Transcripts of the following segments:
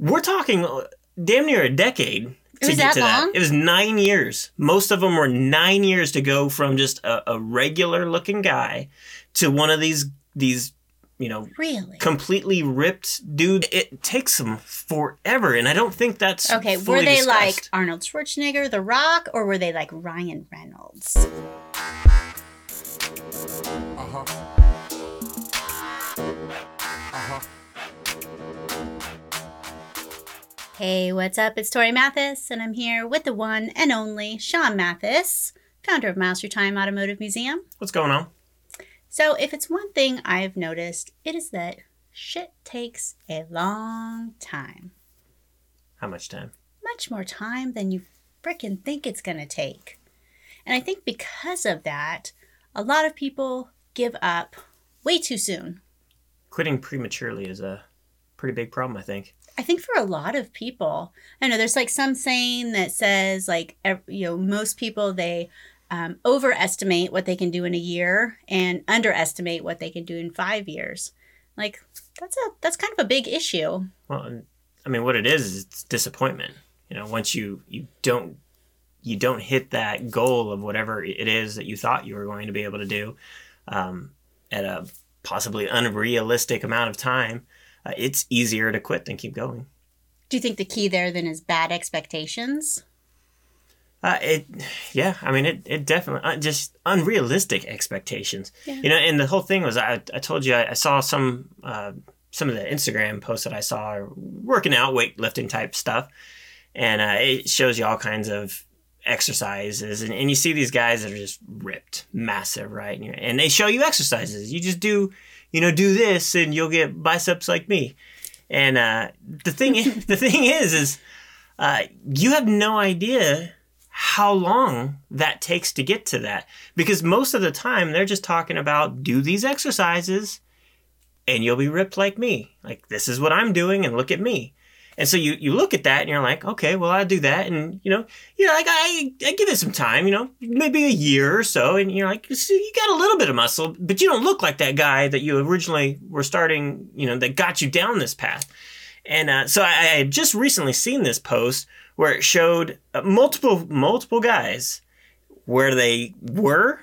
We're talking uh, damn near a decade It was that long? It was nine years. Most of them were nine years to go from just a, a regular looking guy to one of these these you know Really? completely ripped dude. It takes them forever, and I don't think that's Okay, were fully they like. Arnold Schwarzenegger, The Rock, or were they like Ryan Reynolds? Hey, what's up? It's Tori Mathis, and I'm here with the one and only Sean Mathis, founder of Miles Through Time Automotive Museum. what's going on? So, if it's one thing I've noticed, it is that shit takes a long time. How much time? much more time than you frickin' think it's gonna take. And I think because of that, a lot of people give up way too soon. Quitting prematurely is a pretty big problem, I think. I think for a lot of people, I know there's like some saying that says like you know most people they um, overestimate what they can do in a year and underestimate what they can do in five years. Like that's a that's kind of a big issue. Well, I mean, what it is is it's disappointment. You know, once you you don't you don't hit that goal of whatever it is that you thought you were going to be able to do um, at a possibly unrealistic amount of time, uh, it's easier to quit than keep going. Do you think the key there then is bad expectations? Uh, it, yeah, I mean, it, it definitely uh, just unrealistic expectations. Yeah. You know, and the whole thing was, I, I told you, I, I saw some, uh, some of the Instagram posts that I saw are working out, weightlifting type stuff, and uh, it shows you all kinds of exercises, and, and you see these guys that are just ripped, massive, right? And, you're- and they show you exercises. You just do, you know, do this, and you'll get biceps like me. And uh, the thing, the thing is, is uh, you have no idea how long that takes to get to that. Because most of the time they're just talking about do these exercises and you'll be ripped like me. Like this is what i'm doing and look at me and so you, you look at that and you're like okay well i'll do that. And you know you're like I, I give it some time you know maybe a year or so. And you're like so you got a little bit of muscle but you don't look like that guy that you originally were starting you know that got you down this path. And uh, so I, I had just recently seen this post where it showed uh, multiple multiple guys where they were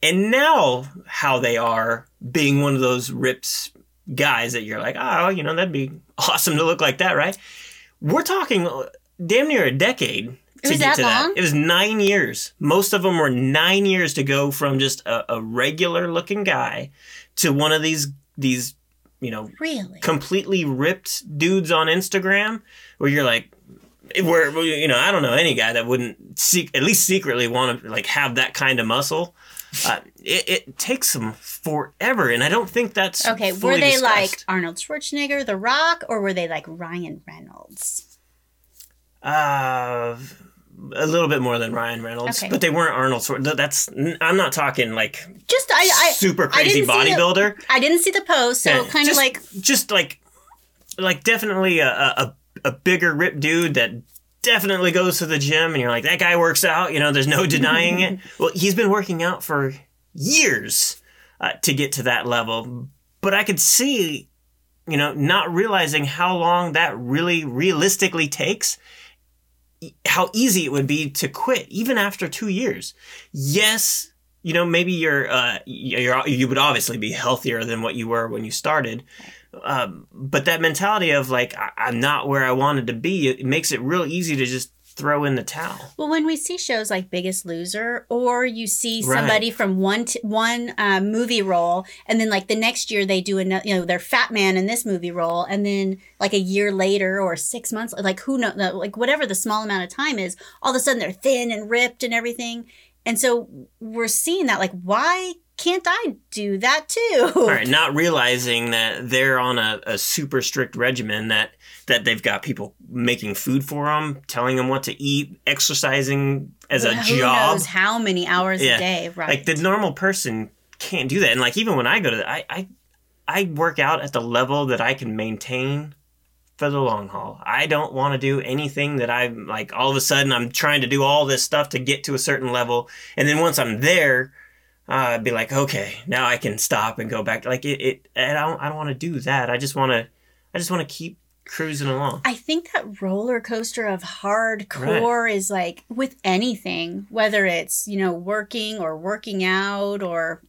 and now how they are being one of those ripped guys that you're like, oh, you know, that'd be awesome to look like that, right? We're talking damn near a decade to was that long? It was nine years. Most of them were nine years to go from just a, a regular looking guy to one of these these you know Really? completely ripped dudes on Instagram where you're like where you know I don't know any guy that wouldn't seek at least secretly want to like have that kind of muscle. Uh, it, it takes them forever, and I don't think that's Okay, were they discussed. like Arnold Schwarzenegger, The Rock, or were they like Ryan Reynolds? uh, a little bit more than Ryan Reynolds, Okay. but they weren't Arnold. Schwar- th- That's I'm not talking like Just I, I super crazy didn't see the- bodybuilder. I didn't see the post, so Yeah, kind of like just like like definitely a, a a bigger rip dude that definitely goes to the gym and you're like that guy works out you know there's no denying it. Well he's been working out for years uh, to get to that level. But i could see you know not realizing how long that really realistically takes how easy it would be to quit even after two years. Yes you know maybe you're uh you're you would obviously be healthier than what you were when you started um, but that mentality of like I- I'm not where I wanted to be, it makes it real easy to just throw in the towel. well when we see shows like Biggest Loser, or you see Right. somebody from one t- one uh, movie role, and then like the next year they do another, you know, they're Fat Man in this movie role, and then like a year later or six months, like who know, like whatever the small amount of time is, all of a sudden they're thin and ripped and everything, and so we're seeing that like why can't I do that too? All right, not realizing that they're on a, a super strict regimen that that they've got people making food for them, telling them what to eat, exercising as a Who job. knows how many hours Yeah. a day, right? Like the normal person can't do that. And like even when I go to the, I I I work out at the level that I can maintain for the long haul. I don't want to do anything that I'm like all of a sudden I'm trying to do all this stuff to get to a certain level and then once I'm there uh, I'd be like, okay, now I can stop and go back. Like it, it I don't, I don't want to do that. I just want to, I just want to keep cruising along. I think that roller coaster of hardcore is like with anything, whether it's, you know, working or working out or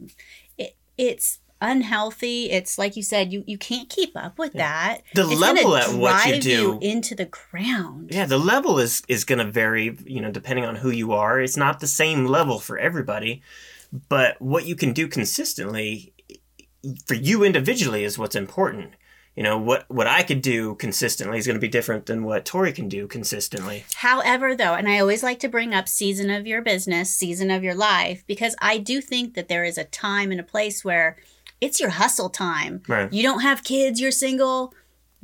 it, it's unhealthy. It's like you said, you, you can't keep up with that. The It's level at what you do- into the ground. Yeah, the level is is going to vary, you know, depending on who you are. It's not the same level for everybody, but what you can do consistently for you individually is what's important. You know, what what I could do consistently is going to be different than what Tori can do consistently. However, though, and I always like to bring up season of your business, season of your life, because I do think that there is a time and a place where it's your hustle time. Right. You don't have kids, you're single.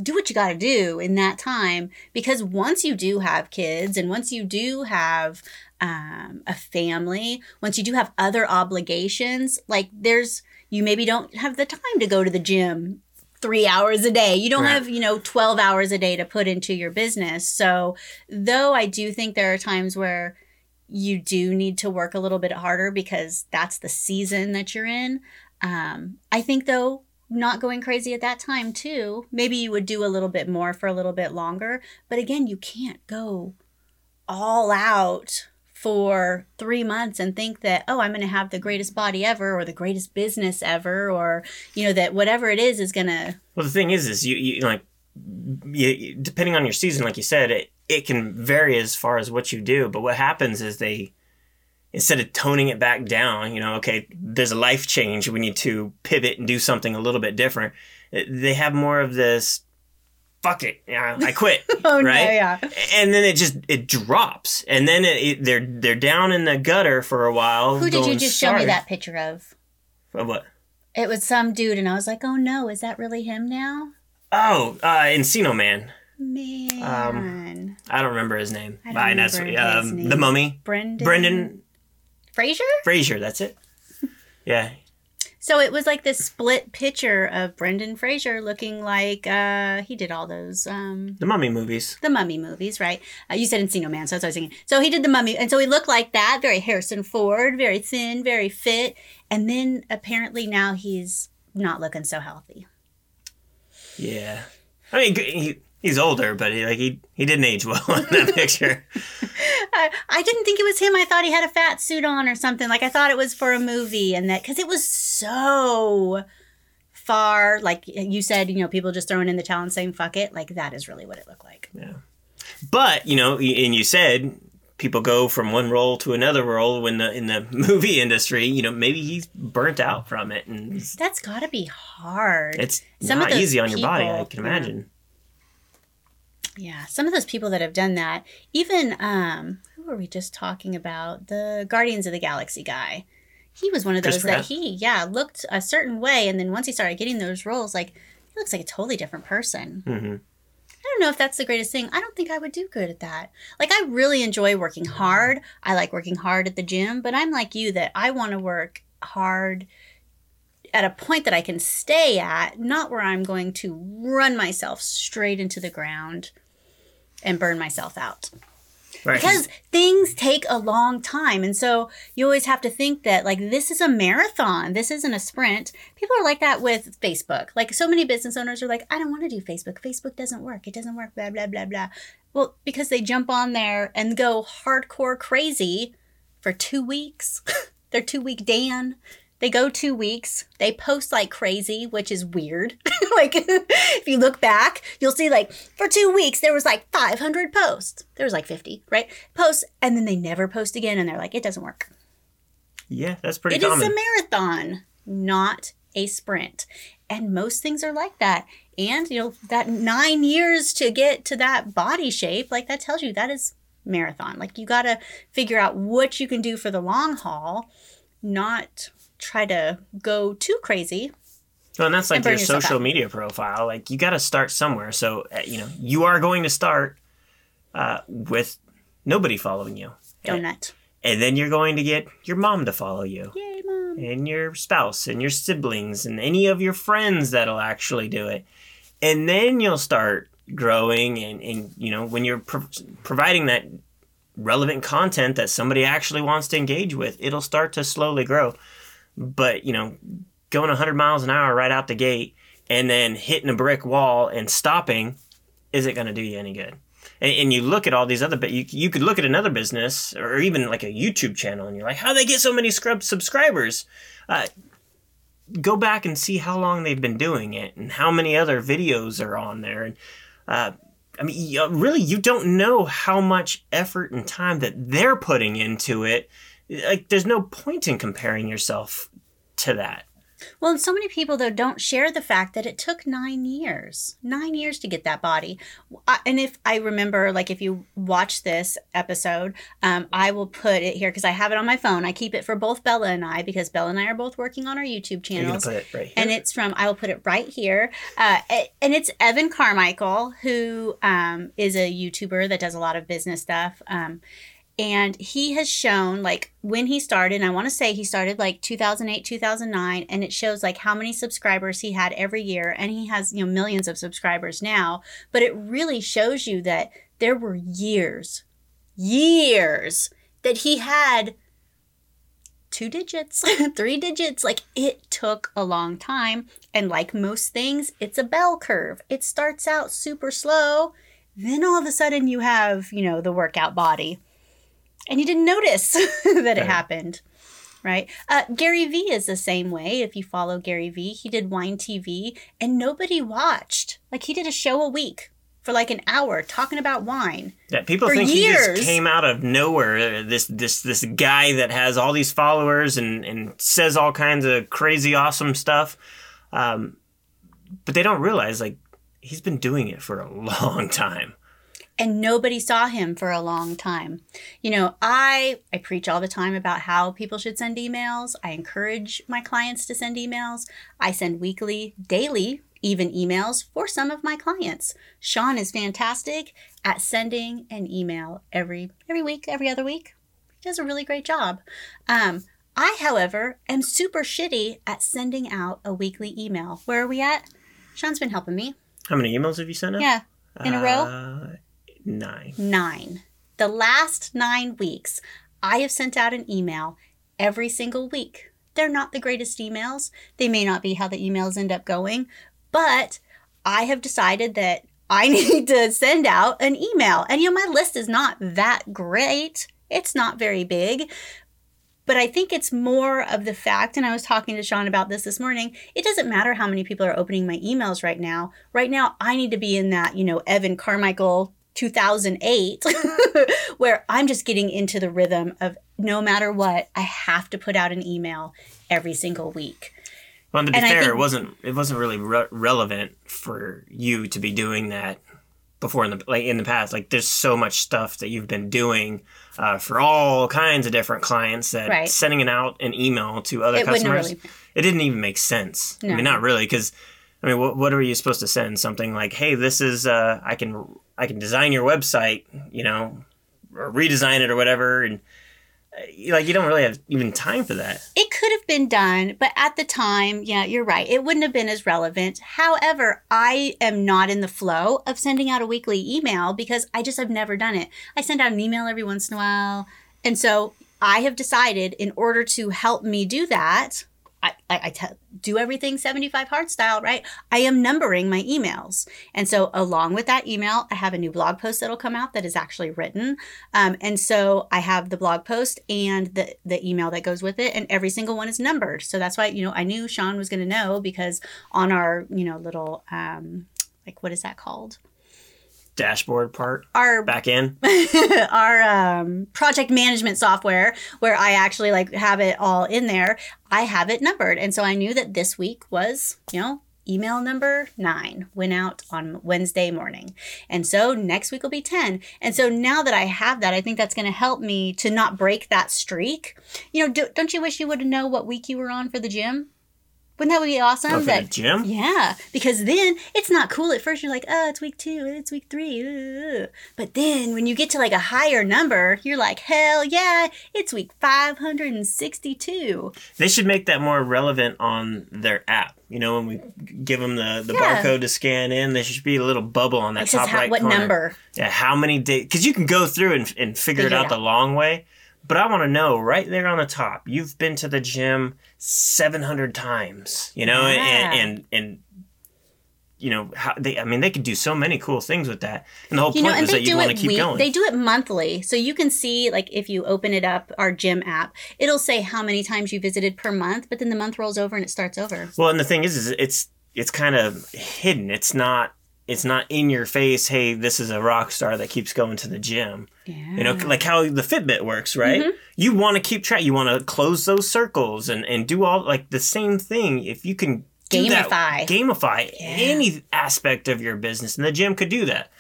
Do what you got to do in that time because once you do have kids and once you do have um, a family, once you do have other obligations, like there's, you maybe don't have the time to go to the gym three hours a day. You don't Right. have, you know, 12 hours a day to put into your business. So, though I do think there are times where you do need to work a little bit harder because that's the season that you're in. Um, I think, though, not going crazy at that time, too, maybe you would do a little bit more for a little bit longer. But again, you can't go all out for three months and think that oh i'm going to have the greatest body ever or the greatest business ever or you know that whatever it is is going to Well, the thing is, is you, you like, you, depending on your season, like you said, it, it can vary as far as what you do. But what happens is they, instead of toning it back down, you know, okay, there's a life change, we need to pivot and do something a little bit different. eh, They have more of this, fuck it, yeah, I quit, oh right? yeah And then it just it drops, and then it, it, they're they're down in the gutter for a while. who did you just show me that picture of Of what? it was some dude and i was like oh no is that really him now Oh, uh, Encino Man. man I don't remember his name. I don't Ah, that's- remember his um, name. The Mummy. brendan Brendan fraser Fraser. That's it. Yeah. So it was like this split picture of brendan fraser looking like uh he did all those um The Mummy movies. the mummy movies, right? Uh, you said Encino Man, so that's what I was thinking. So he did the mummy, and so he looked like that, very Harrison Ford, very thin, very fit, and then apparently now he's not looking so healthy. Yeah. I mean, he, he's older, but he, like he he didn't age well in that picture. I, I didn't think it was him. I thought he had a fat suit on or something. Like I thought it was for a movie, and that because it was so far, like you said, you know, people just throwing in the towel and saying "fuck it." Like that is really what it looked like. Yeah, But you know, and you said people go from one role to another role when the in the movie industry. You know, maybe he's burnt out from it, and That's got to be hard. it's Some of not easy on your body. I people- can imagine. Yeah, some of those people that have done that, even um, who were we just talking about? The Guardians of the Galaxy guy. He was one of those that he, yeah, looked a certain way, and then once he started getting those roles, like he looks like a totally different person. hmm I don't know if that's the greatest thing. I don't think I would do good at that. Like I really enjoy working hard. I like working hard at the gym, but I'm like you that I want to work hard at a point that I can stay at, not where I'm going to run myself straight into the ground and burn myself out. Right. Because things take a long time. And so you always have to think that, like, this is a marathon. This isn't a sprint. People are like that with Facebook. Like, so many business owners are like, I don't want to do Facebook. Facebook doesn't work. It doesn't work, blah, blah, blah, blah. Well, because they jump on there and go hardcore crazy for two weeks. They're two week Dan. They go two weeks. They post like crazy, which is weird. like if you look back, you'll see like for two weeks there was like 500 posts. There was like 50, right? Posts, and then they never post again, and they're like, it doesn't work. yeah, that's pretty It is common. a marathon, not a sprint. And most things are like that. And you know that nine years to get to that body shape, like that tells you that is marathon. Like you got to figure out what you can do for the long haul, not try to go too crazy. Well, and that's like and your social out. media profile. Like you got to start somewhere. So uh, you know you are going to start uh, with nobody following you, Donut. and then you're going to get your mom to follow you, Yay, mom. and your spouse, and your siblings, and any of your friends that'll actually do it, and then you'll start growing. And, and you know when you're pro- providing that relevant content that somebody actually wants to engage with, it'll start to slowly grow. But you know, going 100 miles an hour right out the gate and then hitting a brick wall and stopping, is it going to do you any good? And, and you look at all these other, but you you could look at another business or even like a YouTube channel, and you're like, how they get so many scrub subscribers? Uh, go back and see how long they've been doing it and how many other videos are on there. And uh, I mean, really, you don't know how much effort and time that they're putting into it. Like, there's no point in comparing yourself to that. Well, and so many people though don't share the fact that it took nine years, nine years to get that body. I, and if I remember, like if you watch this episode, um, I will put it here because I have it on my phone. I keep it for both Bella and I because Bella and I are both working on our YouTube channels. Put it right here. And it's from I will put it right here, uh, and it's Evan Carmichael who um, is a YouTuber that does a lot of business stuff. Um, and he has shown like when he started i want to say he started like 2008 2009 and it shows like how many subscribers he had every year and he has you know millions of subscribers now. But it really shows you that there were years years that he had two digits three digits. Like it took a long time. And like most things it's a bell curve. It starts out super slow. Then all of a sudden you have you know the workout body and you didn't notice that it happened right? Uh, gary vee is the same way if you follow gary vee. He did wine tv and nobody watched. Like he did a show a week for like an hour talking about wine yeah people for think he just came out of nowhere this this this guy that has all these followers and and says all kinds of crazy awesome stuff. Um, but they don't realize like he's been doing it for a long time and nobody saw him for a long time. You know, I I preach all the time about how people should send emails. I encourage my clients to send emails. I send weekly, daily, even emails for some of my clients. Sean is fantastic at sending an email every every week, every other week. He does a really great job. Um, I, however, am super shitty at sending out a weekly email. Where are we at? Sean's been helping me. how many emails have you sent out Yeah, in a row. Nine nine. The last nine weeks, I have sent out an email every single week. They're not the greatest emails. They may not be how the emails end up going, but I have decided that I need to send out an email. And you know, my list is not that great. It's not very big. But I think it's more of the fact, and I was talking to Sean about this this morning. It doesn't matter how many people are opening my emails right now. Right now, I need to be in that, you know, Evan Carmichael 2008 where I'm just getting into the rhythm of no matter what, I have to put out an email every single week. Well, to be And fair, think- it wasn't it wasn't really re- relevant for you to be doing that before in the like in the past. Like, there's so much stuff that you've been doing uh, for all kinds of different clients that Right. sending it out an email to other It customers, really- it didn't even make sense. I mean, not really, because I mean, what what are you supposed to send? Something like, hey, this is uh, I can I can design your website, you know, or redesign it or whatever, and uh, like you don't really have even time for that. It could have been done, but at the time, yeah, you're right. It wouldn't have been as relevant. However, I am not in the flow of sending out a weekly email because I just have never done it. I send out an email every once in a while. And so I have decided in order to help me do that, I, do everything 75 hard style, right? I am numbering my emails. And so, along with that email, I have a new blog post that'll come out that is actually written. Um, and so, I have the blog post and the, the email that goes with it, and every single one is numbered. So, that's why, you know, I knew Sean was going to know because on our, you know, little, um, like, what is that called? Dashboard part Our back in. our um, project management software where I actually like have it all in there. I have it numbered, and so I knew that this week was you know email number nine went out on Wednesday morning, and so next week will be ten. And so now that I have that, I think that's going to help me to not break that streak. You know, do, don't you wish you would know what week you were on for the gym? Wouldn't that be awesome? That the gym? yeah, because then it's not cool at first. You're like, oh, it's week two, it's week three. ugh." But then when you get to like a higher number, you're like, hell yeah, it's week 562. They should make that more relevant on their app. You know, when we give them the, the Yeah. barcode to scan in, there should be a little bubble on that It says top how, right what corner. number. Yeah, how many days? Because you can go through and, and figure, it Figure it out the long way. But I want to know right there on the top. You've been to the gym seven hundred times. You know, Yeah. and and and you know how they i mean they could do so many cool things with that and the whole you point know, they that you want to keep week- going They do it monthly, so you can see like if you open it up, our gym app, it'll say how many times you visited per month. But then the month rolls over and it starts over. well and the thing is is it's it's kind of hidden it's not it's not in your face hey this is a rock star that keeps going to the gym Yeah. you know like how the fitbit works right Mm-hmm. you want to keep track you want to close those circles and and do all like the same thing if you can do that- Gamify. gamify any aspect of your business and the gym could do that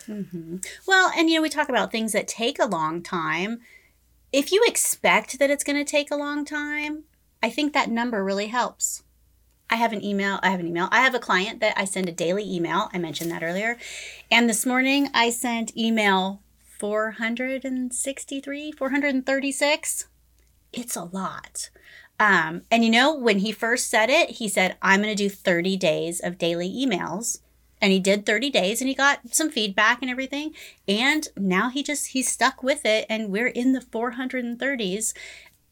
Well, and you know, we talk about things that take a long time. If you expect that it's going to take a long time, I think that number really helps. I have an email. I have an email. I have a client that I send a daily email. I mentioned that earlier. And this morning I sent email 463, 436. It's a lot. Um, and you know, when he first said it, he said, I'm going to do 30 days of daily emails. And he did 30 days and he got some feedback and everything. And now he just, he's stuck with it and we're in the 430s.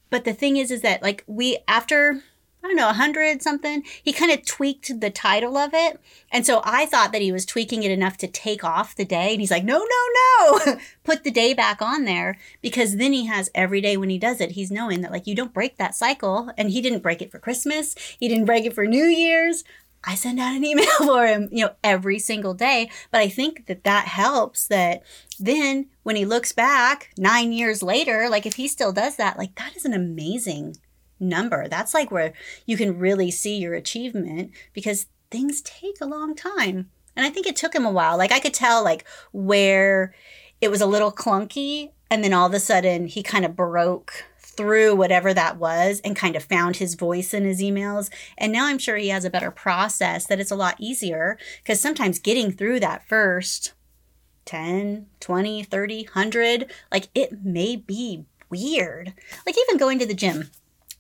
But the thing is, is that like we, after, I don't know, 100 something, he kind of tweaked the title of it. And so I thought that he was tweaking it enough to take off the day. And he's like, no, no, no, put the day back on there because then he has every day when he does it, he's knowing that like you don't break that cycle. And he didn't break it for Christmas, he didn't break it for New Year's. I send out an email for him, you know, every single day. But I think that that helps that then when he looks back nine years later, like if he still does that, like that is an amazing number. That's like where you can really see your achievement because things take a long time. And I think it took him a while. Like I could tell like where it was a little clunky and then all of a sudden he kind of broke through whatever that was and kind of found his voice in his emails. And now I'm sure he has a better process that it's a lot easier because sometimes getting through that first 10, 20, 30, 100, like it may be weird. Like even going to the gym.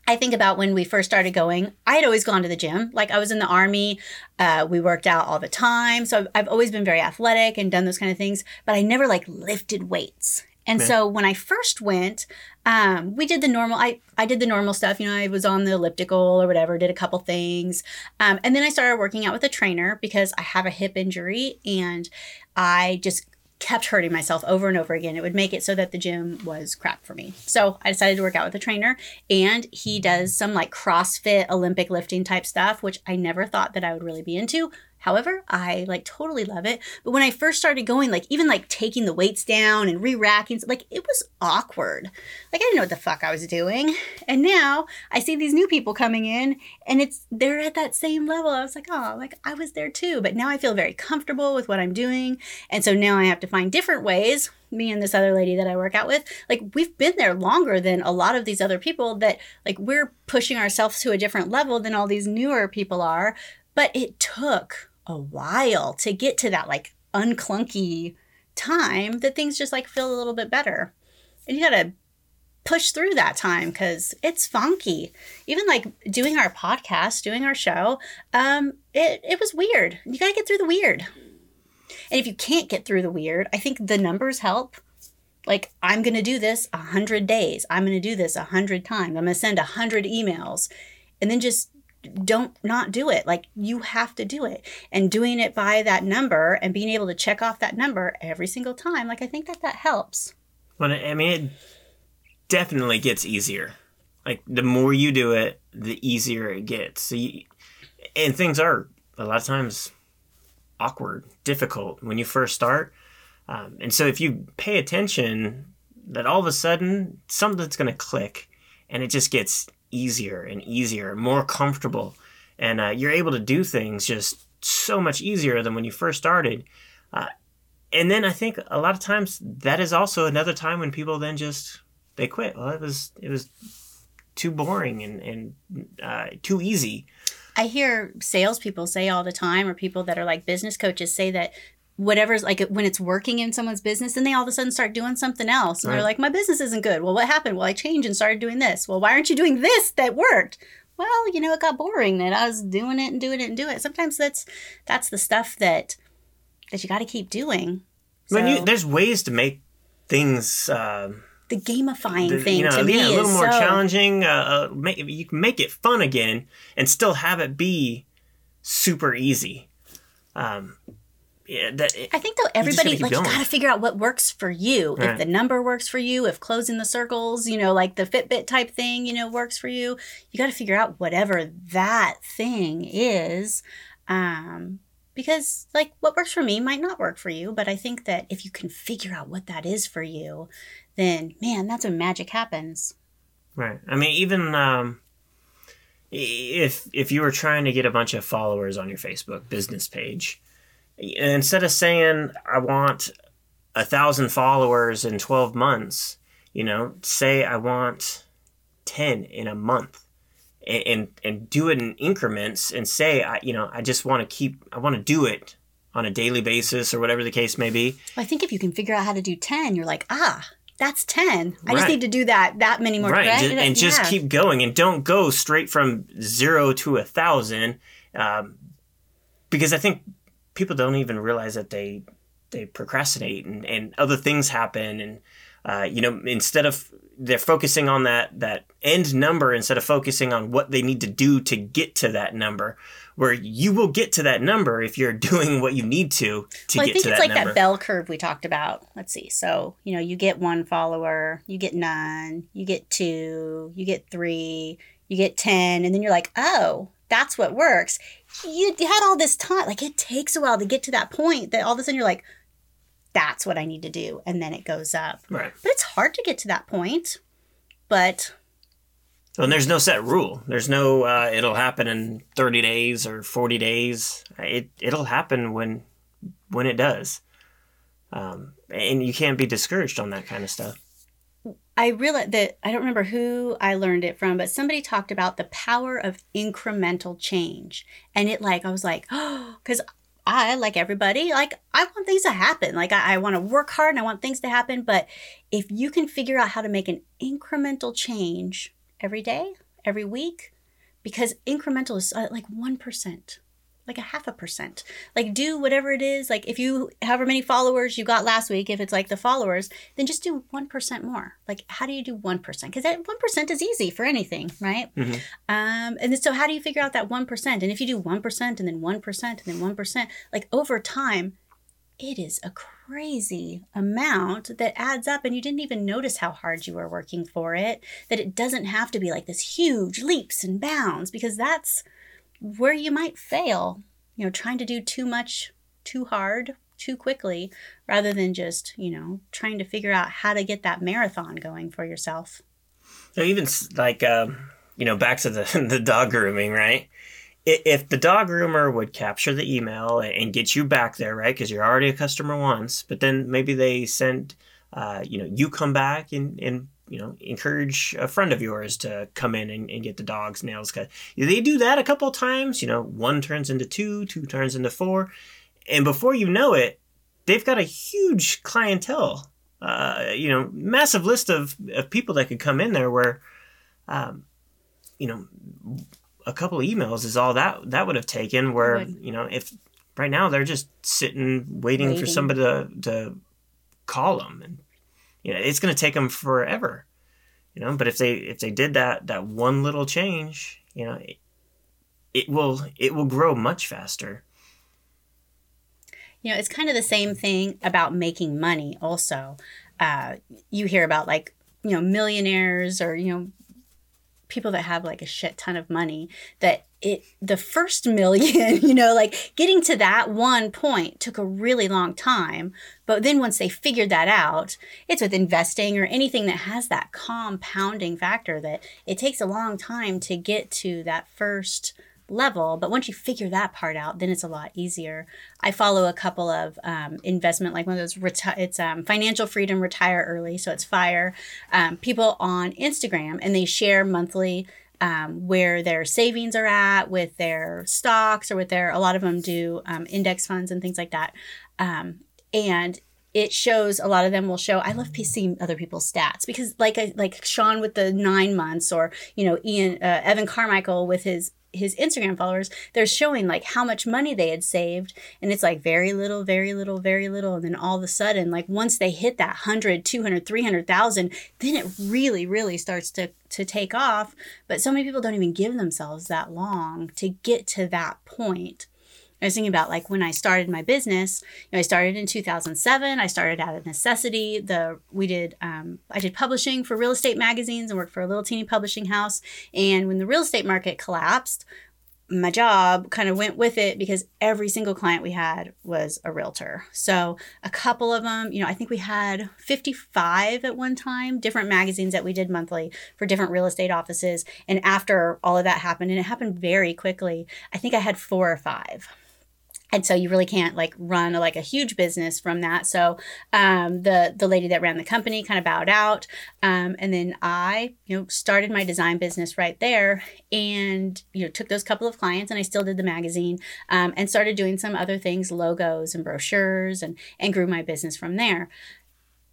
I think about when we first started going, I had always gone to the gym. Like I was in the army, uh, we worked out all the time. So I've, I've always been very athletic and done those kind of things, but I never like lifted weights. And so when I first went, um, we did the normal. I I did the normal stuff. You know, I was on the elliptical or whatever. Did a couple things, um, and then I started working out with a trainer because I have a hip injury and I just kept hurting myself over and over again. It would make it so that the gym was crap for me. So I decided to work out with a trainer, and he does some like CrossFit Olympic lifting type stuff, which I never thought that I would really be into. However, I like totally love it. But when I first started going, like even like taking the weights down and re-racking, like it was awkward. Like I didn't know what the fuck I was doing. And now I see these new people coming in and it's they're at that same level. I was like, oh, like I was there too. But now I feel very comfortable with what I'm doing. And so now I have to find different ways. Me and this other lady that I work out with, like we've been there longer than a lot of these other people that like we're pushing ourselves to a different level than all these newer people are. But it took a while to get to that like unclunky time that things just like feel a little bit better. And you gotta push through that time because it's funky. Even like doing our podcast, doing our show, um, it, it was weird. You gotta get through the weird. And if you can't get through the weird, I think the numbers help. Like, I'm gonna do this a hundred days. I'm gonna do this a hundred times. I'm gonna send a hundred emails. And then just don't not do it. Like you have to do it. And doing it by that number and being able to check off that number every single time, like I think that that helps. But I mean, it definitely gets easier. Like the more you do it, the easier it gets. So you, and things are a lot of times awkward, difficult when you first start. Um, and so if you pay attention, that all of a sudden something's going to click, and it just gets easier and easier, more comfortable, and uh, you're able to do things just so much easier than when you first started. Uh, and then I think a lot of times that is also another time when people then just they quit. Well, it was it was too boring and and uh, too easy. I hear salespeople say all the time, or people that are like business coaches say that whatever's like when it's working in someone's business, and they all of a sudden start doing something else, and they're like, "My business isn't good." Well, what happened? Well, I changed and started doing this. Well, why aren't you doing this that worked? Well, you know, it got boring that I was doing it and doing it and doing it. Sometimes that's that's the stuff that that you got to keep doing. When So, you, there's ways to make things. Uh, the gamifying the- thing you know, to me yeah, a little more so, challenging. Uh, uh, make, you can make it fun again and still have it be super easy. um, yeah, that I think though everybody like you got to figure out what works for you. If the number works for you, if closing the circles, you know, like the Fitbit type thing, you know, works for you. You got to figure out whatever that thing is, um, because like what works for me might not work for you. But I think that if you can figure out what that is for you, then man, that's when magic happens. Right. I mean, even um, if if you were trying to get a bunch of followers on your Facebook business page, instead of saying I want a thousand followers in twelve months, you know, say I want ten in a month, and and, and do it in increments, and say I you know I just want to keep I want to do it on a daily basis or whatever the case may be. I think if you can figure out how to do ten, you're like ah. That's ten. I just need to do that that many more. right right? and just Yeah. keep going and don't go straight from zero to a thousand um, because i think people don't even realize that they they procrastinate and, and other things happen and uh, you know instead of they're focusing on that that end number instead of focusing on what they need to do to get to that number where you will get to that number if you're doing what you need to to well, I think it's like number that bell curve we talked about. Let's see. So, you know, you get one follower, you get none, you get two, you get three, you get 10, and then you're like, oh, that's what works. You, you had all this time. Like, it takes a while to get to that point that all of a sudden you're like, that's what I need to do. And then it goes up. right But it's hard to get to that point. But And there's no set rule. There's no uh, it'll happen in 30 days or 40 days. It it'll happen when when it does. Um, and you can't be discouraged on that kind of stuff. I realized that I don't remember who I learned it from, but somebody talked about the power of incremental change. And it like, I was like, oh, because I, like everybody, like I want things to happen. Like I, I want to work hard and I want things to happen. But if you can figure out how to make an incremental change every day, every week, because incremental is uh, like 1%. Like a half a percent. Like do whatever it is. Like if you however many followers you got last week, if it's like the followers, then just do 1% more. Like, how do you do 1%? Because that 1% is easy for anything, right? Mhm. Um, and so, how do you figure out that 1%? And if you do 1% and then 1% and then 1%, like over time, it is a crazy amount that adds up. And you didn't even notice how hard you were working for it. That it doesn't have to be like this huge leaps and bounds, because that's where you might fail, you know, trying to do too much too hard too quickly rather than just, you know, trying to figure out how to get that marathon going for yourself. So even like um, you know back to the the dog grooming, right? If the dog groomer would capture the email and get you back there, right? Because you're already a customer once, but then maybe they send, uh, you know, you come back and and you know encourage a friend of yours to come in and, and get the dog's nails cut. They do that a couple times. You know, one turns into two, two turns into four, and before you know it, they've got a huge clientele. Uh, you know, massive list of, of people that could come in there where, um, you know, a couple of emails is all that that would have taken. Where you know, if right now they're just sitting waiting, for somebody to, to call them, and you know, it's going to take them forever. You know, but if they if they did that that one little change, you know, it, it will it will grow much faster. You know, it's kind of the same thing about making money, also. Uh, you hear about like, you know, millionaires or, you know, people that have like a shit ton of money that it the first million you know like getting to that one point took a really long time but then once they figured that out it's with investing or anything that has that compounding factor that it takes a long time to get to that first level. But once you figure that part out then it's a lot easier. I follow a couple of um, investment like one of those reti- it's um, financial freedom retire early so it's fire. Um, people on instagram and they share monthly um, where their savings are at with their stocks or with their a lot of them do um, index funds and things like that. Um, and it shows a lot of them will show i love seeing other people's stats because like like sean with the nine months or you know ian uh, evan carmichael with his his instagram followers they're showing like how much money they had saved and it's like very little very little very little and then all of a sudden like once they hit that 100 200 300000 then it really really starts to to take off but so many people don't even give themselves that long to get to that point I was thinking about like when I started my business. You know, I started in 2007. I started out of necessity. The we did um, I did publishing for real estate magazines and worked for a little teeny publishing house. And when the real estate market collapsed, my job kind of went with it because every single client we had was a realtor. So a couple of them, you know, I think we had 55 at one time, different magazines that we did monthly for different real estate offices. And after all of that happened, and it happened very quickly, I think I had four or five and so you really can't like run like a huge business from that. So um, the the lady that ran the company kind of bowed out. Um, and then i you know started my design business right there and you know took those couple of clients and i still did the magazine um, and started doing some other things logos and brochures and and grew my business from there.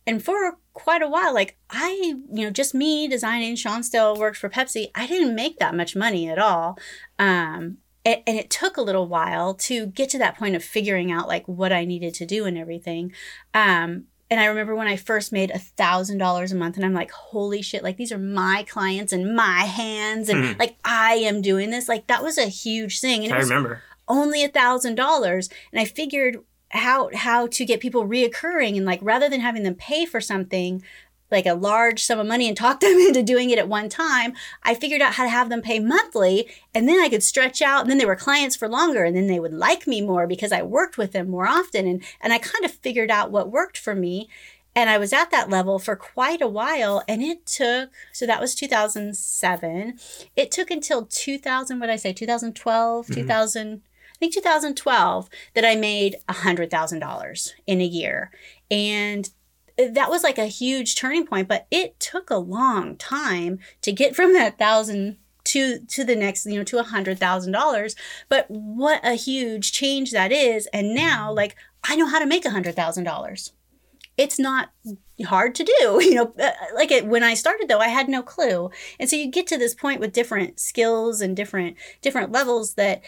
And for quite a while like i you know just me designing sean still worked for pepsi i didn't make that much money at all. Um, and, and it took a little while to get to that point of figuring out like what I needed to do and everything. Um, and I remember when I first made a thousand dollars a month, and I'm like, holy shit, like these are my clients and my hands, and mm. like I am doing this. Like that was a huge thing. And I remember only a thousand dollars. And I figured how how to get people reoccurring and like rather than having them pay for something like a large sum of money and talk them into doing it at one time, I figured out how to have them pay monthly and then I could stretch out and then they were clients for longer and then they would like me more because I worked with them more often and and I kind of figured out what worked for me. And I was at that level for quite a while and it took so that was 2007 it took until 2000 what did I say 2012 mm-hmm. 2000 I think 2012 that I made $100,000 in a year. And that was like a huge turning point, but it took a long time to get from that thousand to to the next you know to a hundred thousand dollars. But what a huge change that is. And now like i know how to make a hundred thousand dollars. It's not hard to do you know uh, like it when i started though i had no clue. And so you get to this point with different skills and different different levels that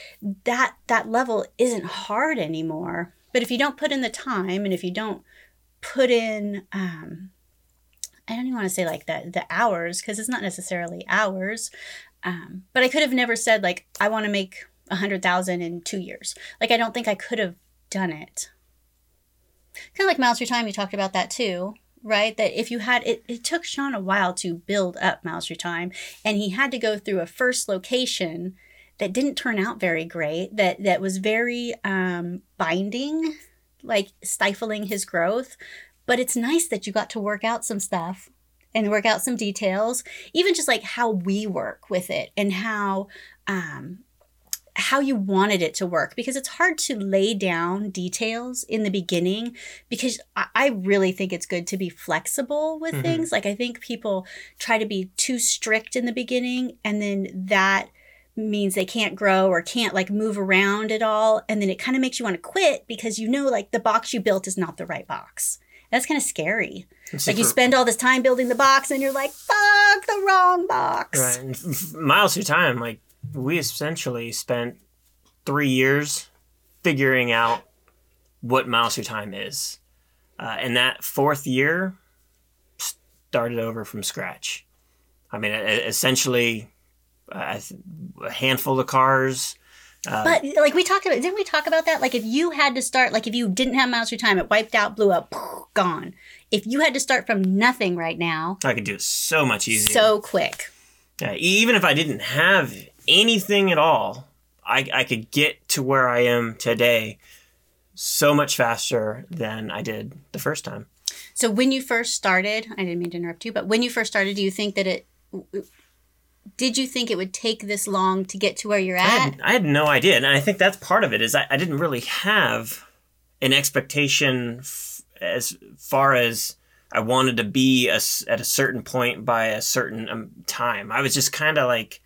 that that level isn't hard anymore. But if you don't put in the time and if you don't put in um I don't even want to say like the the hours because it's not necessarily hours. Um, but I could have never said like I want to make a hundred thousand in two years. Like I don't think I could have done it. Kind of like Miles Through Time, you talked about that too, right? That if you had it, it took Sean a while to build up Miles Through Time, and he had to go through a first location that didn't turn out very great. That that was very um, binding like stifling his growth. But it's nice that you got to work out some stuff and work out some details, even just like how we work with it and how um, how you wanted it to work because it's hard to lay down details in the beginning because I really think it's good to be flexible with mm-hmm. things. Like I think people try to be too strict in the beginning and then that means they can't grow or can't like move around at all. And then it kind of makes you want to quit because you know, like the box you built is not the right box. That's kind of scary. like you spend all this time building the box and you're like, fuck the wrong box. Right. And miles through time, like we essentially spent three years figuring out what miles through time is. Uh, and that fourth year started over from scratch. I mean, essentially, uh, a handful of cars. Uh, but like we talked about, didn't we talk about that? Like if you had to start, like if you didn't have miles through time, it wiped out, blew up, gone. If you had to start from nothing right now, I could do it so much easier, so quick. Yeah, even if I didn't have anything at all, I I could get to where I am today so much faster than I did the first time. So when you first started, I didn't mean to interrupt you, but when you first started, do you think that it did you think it would take this long to get to where you're at? I had, I had no idea, and I think that's part of it. Is I, I didn't really have an expectation f- as far as I wanted to be a, at a certain point by a certain um, time. I was just kind of like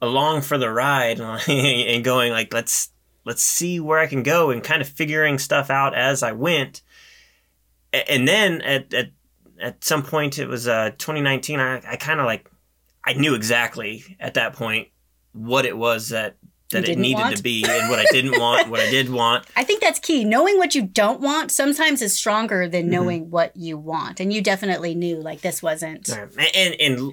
along for the ride and going like let's let's see where I can go and kind of figuring stuff out as I went. And then at at, at some point it was uh, 2019. I, I kind of like I knew exactly at that point what it was that that it needed want. to be and what I didn't want, what I did want. I think that's key. Knowing what you don't want sometimes is stronger than mm-hmm. knowing mm-hmm. what you want. And you definitely knew like this wasn't. And, and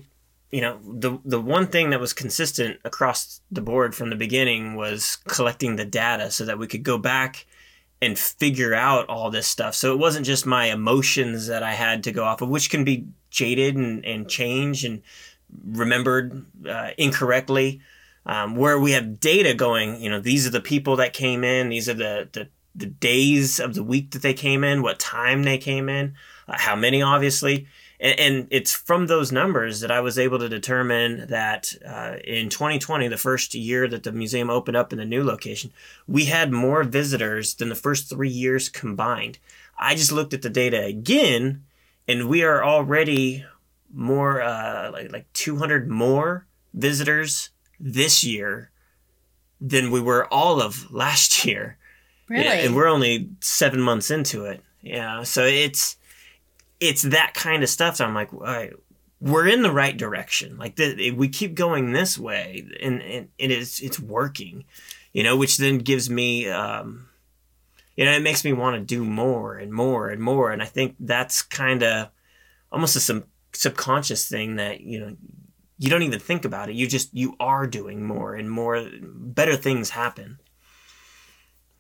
you know, the the one thing that was consistent across the board from the beginning was collecting the data so that we could go back and figure out all this stuff. So it wasn't just my emotions that I had to go off of, which can be jaded and, and changed and remembered uh, incorrectly. Um, where we have data going, you know, these are the people that came in, these are the, the, the days of the week that they came in, what time they came in, uh, how many, obviously. And, and, it's from those numbers that I was able to determine that uh, in 2020, the first year that the museum opened up in the new location, we had more visitors than the first three years combined. I just looked at the data again, and we are already more uh, like like 200 more visitors this year than we were all of last year. Really? Yeah, and we're only seven months into it. Yeah, so it's it's that kind of stuff. So I'm like, all right, we're in the right direction. Like the, we keep going this way, and, and it is it's working. You know, which then gives me, um, you know, it makes me want to do more and more and more. And I think that's kind of almost a some subconscious thing that you know you don't even think about it. You just you are doing more and more. Better things happen.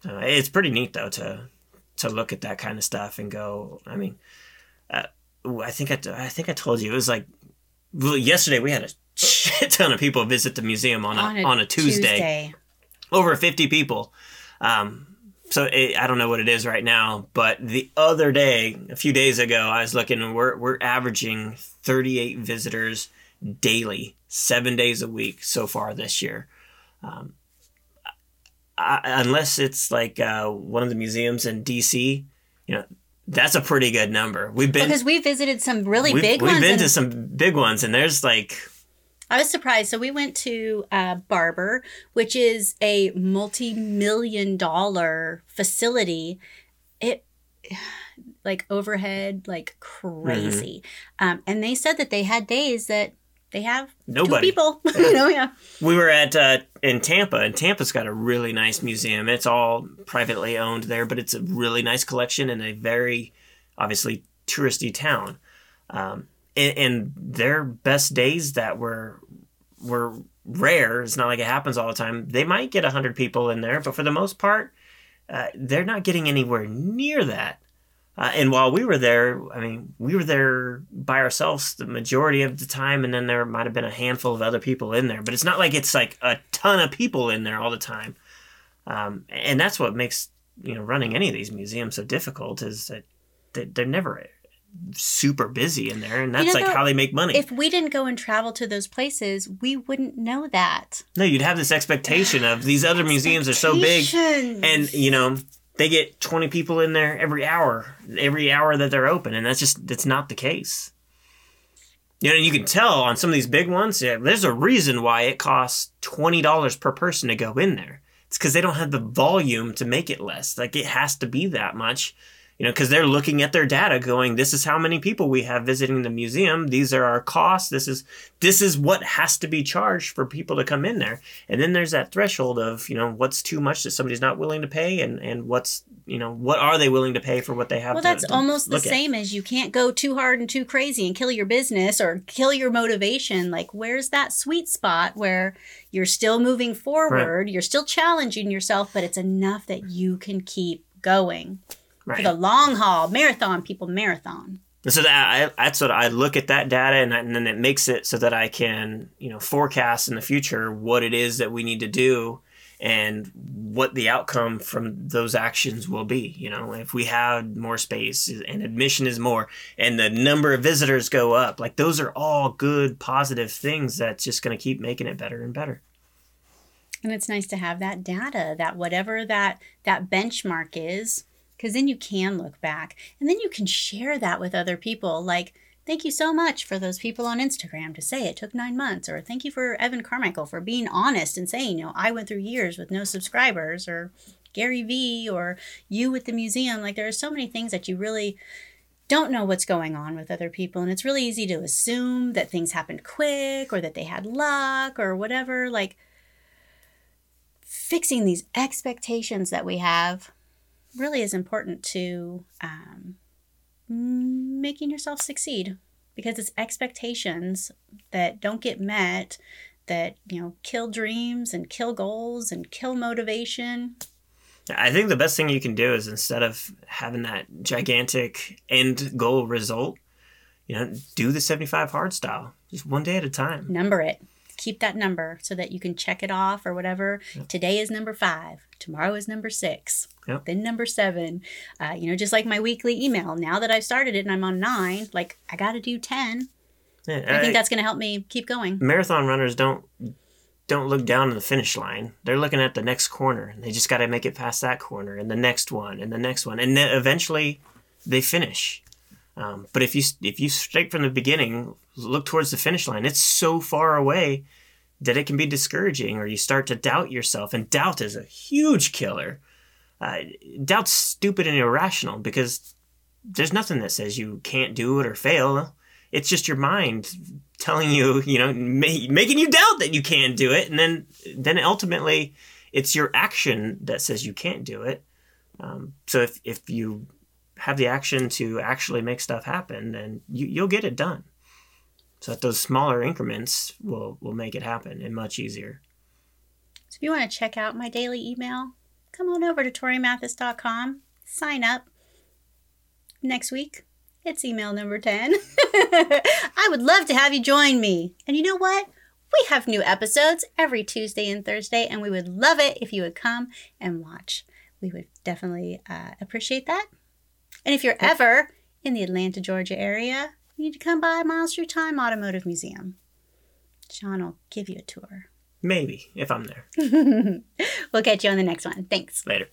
Uh, it's pretty neat though to to look at that kind of stuff and go. I mean, uh, I think I, I think I told you it was like well, yesterday we had a shit ton of people visit the museum on a on a, on a Tuesday. Tuesday. over fifty people. Um, so it, I don't know what it is right now, but the other day, a few days ago, I was looking and we're we're averaging thirty eight visitors daily, seven days a week so far this year. Um, I, unless it's like uh, one of the museums in DC, you know, that's a pretty good number. We've been because we visited some really we've, big we've ones. We've been and, to some big ones, and there's like. I was surprised. So we went to uh, Barber, which is a multi-million dollar facility. It like overhead, like crazy, mm-hmm. um, and they said that they had days that they have nobody two people. you know, yeah. We were at uh, in Tampa, and Tampa's got a really nice museum. It's all privately owned there, but it's a really nice collection in a very obviously touristy town. Um, and, and, their best days that were were rare. It's not like it happens all the time. They might get hundred people in there, but for the most part, uh, they're not getting anywhere near that. Uh, and while we were there, I mean, we were there by ourselves the majority of the time, and then there might have been a handful of other people in there. But it's not like it's like a ton of people in there all the time. Um, and that's what makes you know running any of these museums so difficult is that they're never super busy in there, and that's you know, like how they make money. If we didn't go and travel to those places, we wouldn't know that. No, you'd have this expectation of these other museums are so big, and you know they get 20 people in there every hour, every hour that they're open, and that's just that's not the case. You know, you can tell on some of these big ones, yeah, there's a reason why it costs twenty dollars per person to go in there. It's because they don't have the volume to make it less. Like it has to be that much you know, because they're looking at their data, going, "This is how many people we have visiting the museum. These are our costs. This is this is what has to be charged for people to come in there." And then there's that threshold of, you know, what's too much that somebody's not willing to pay, and and what's you know what are they willing to pay for what they have. Well, to, that's to almost the same at. as you can't go too hard and too crazy and kill your business or kill your motivation. Like, where's that sweet spot where you're still moving forward, right. you're still challenging yourself, but it's enough that you can keep going right. for the long haul, marathon people, marathon. so that I, that's what I look at that data, and, and then it makes it so that I can, you know, forecast in the future what it is that we need to do and what the outcome from those actions will be. You know, if we have more space and admission is more and the number of visitors go up, like those are all good, positive things that's just going to keep making it better and better. And it's nice to have that data that whatever that that benchmark is, because then you can look back and then you can share that with other people. Like, thank you so much for those people on Instagram to say it took nine months, or thank you for Evan Carmichael for being honest and saying, you know, I went through years with no subscribers, or Gary Vee, or you with the museum. Like, there are so many things that you really don't know what's going on with other people. And it's really easy to assume that things happened quick or that they had luck or whatever. Like, fixing these expectations that we have really is important to um, making yourself succeed. because it's expectations that don't get met that, you know, kill dreams and kill goals and kill motivation. I think the best thing you can do is instead of having that gigantic end goal result, you know, do the 75 hard style, just one day at a time. Number it. Keep that number so that you can check it off or whatever. Yep. Today is number five. Tomorrow is number six. Yep. Then number seven. Uh, you know, just like my weekly email. Now that I've started it and I'm on nine, like I got to do 10. Yeah, I think that's going to help me keep going. marathon runners don't don't look down to the finish line. They're looking at the next corner. and They just got to make it past that corner and the next one and the next one, and then eventually they finish. Um, but if you if you straight from the beginning look towards the finish line, it's so far away that it can be discouraging, or you start to doubt yourself. And doubt is a huge killer. Uh, doubt's stupid and irrational because there's nothing that says you can't do it or fail. It's just your mind telling you, you know, ma- making you doubt that you can't do it, and then then ultimately it's your action that says you can't do it. Um, so if if you have the action to actually make stuff happen, then you, you'll get it done. So that those smaller increments will will make it happen and much easier. So if you want to check out my daily email, come on over to torimathis.com, sign up. Next week, it's email number 10. I would love to have you join me. And you know what? We have new episodes every Tuesday and Thursday, and we would love it if you would come and watch. We would definitely uh, appreciate that. And if you're ever in the Atlanta, Georgia area, you need to come by Miles Through Time Automotive Museum. Sean will give you a tour. Maybe if I'm there we'll catch you on the next one. Thanks. later.